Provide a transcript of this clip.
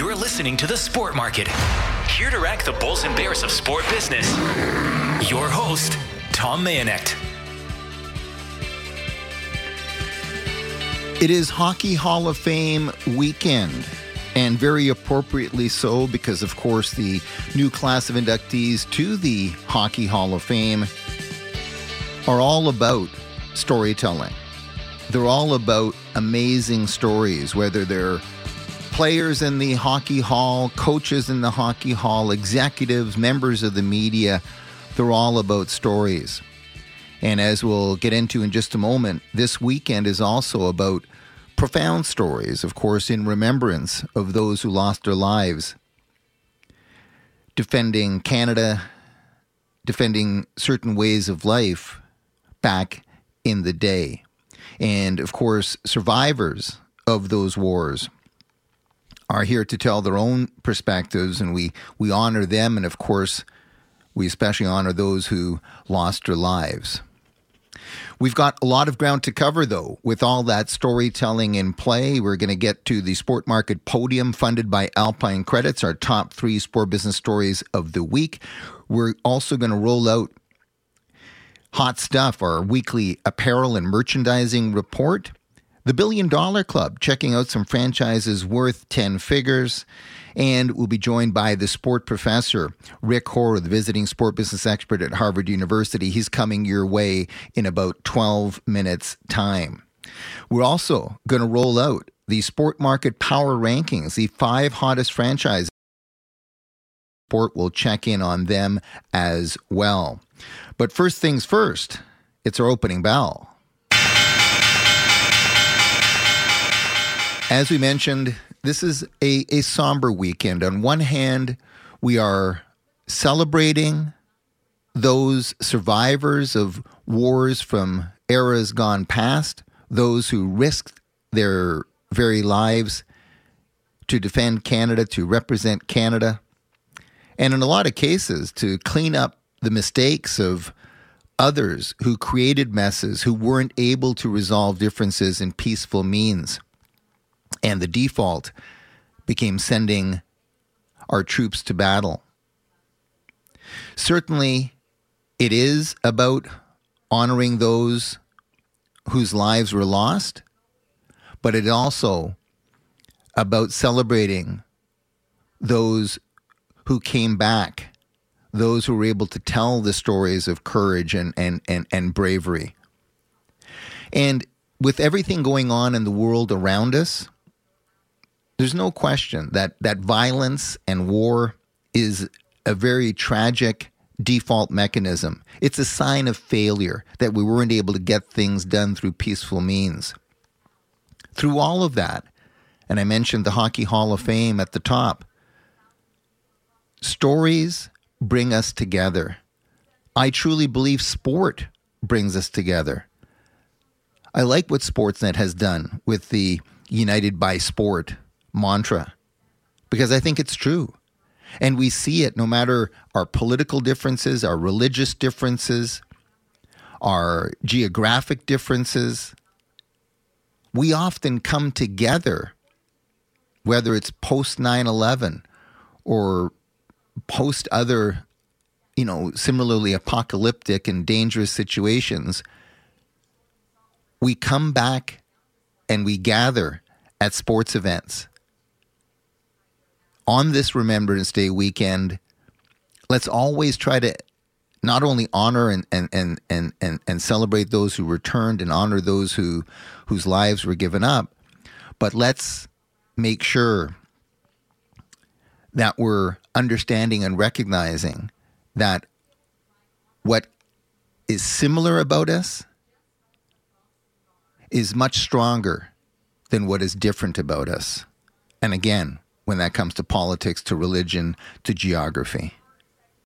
You're listening to The Sport Market. Here to rack the bulls and bears of sport business. Your host, Tom Mayenknecht. It is Hockey Hall of Fame weekend, and very appropriately so because, of course, the new class of inductees to the Hockey Hall of Fame are all about storytelling. They're all about amazing stories, whether they're players in the hockey hall, coaches in the hockey hall, executives, members of the media. They're all about stories. And as we'll get into in just a moment, this weekend is also about profound stories, of course, in remembrance of those who lost their lives defending Canada, defending certain ways of life back in the day. And of course, survivors of those wars are here to tell their own perspectives, and we, we honor them. And of course, we especially honor those who lost their lives. We've got a lot of ground to cover, though, with all that storytelling in play. We're going to get to the Sport Market Podium funded by Alpine Credits, our top three sport business stories of the week. We're also going to roll out Hot Stuff, our weekly apparel and merchandising report. The Billion Dollar Club, checking out some franchises worth 10 figures. And we'll be joined by the sport professor, Rick Horrow, the visiting sport business expert at Harvard University. He's coming your way in about 12 minutes' time. We're also going to roll out the Sport Market Power Rankings, the five hottest franchises. Sport will check in on them as well. But first things first, it's our opening bell. As we mentioned, this is a, a somber weekend. On one hand, we are celebrating those survivors of wars from eras gone past, those who risked their very lives to defend Canada, to represent Canada, and in a lot of cases, to clean up the mistakes of others who created messes, who weren't able to resolve differences in peaceful means. And the default became sending our troops to battle. Certainly, it is about honoring those whose lives were lost, but it also about celebrating those who came back, those who were able to tell the stories of courage and, and, and, and bravery. And with everything going on in the world around us, there's no question that that violence and war is a very tragic default mechanism. It's a sign of failure that we weren't able to get things done through peaceful means. Through all of that, and I mentioned the Hockey Hall of Fame at the top, stories bring us together. I truly believe sport brings us together. I like what Sportsnet has done with the United by Sport mantra because I think it's true. And we see it no matter our political differences, our religious differences, our geographic differences. We often come together, whether it's post 9 11 or post other, you know, similarly apocalyptic and dangerous situations. We come back and we gather at sports events on this Remembrance Day weekend, let's always try to not only honor and, and, and, and, and, and celebrate those who returned and honor those who whose lives were given up, but let's make sure that we're understanding and recognizing that what is similar about us is much stronger than what is different about us. And again, when that comes to politics, to religion, to geography.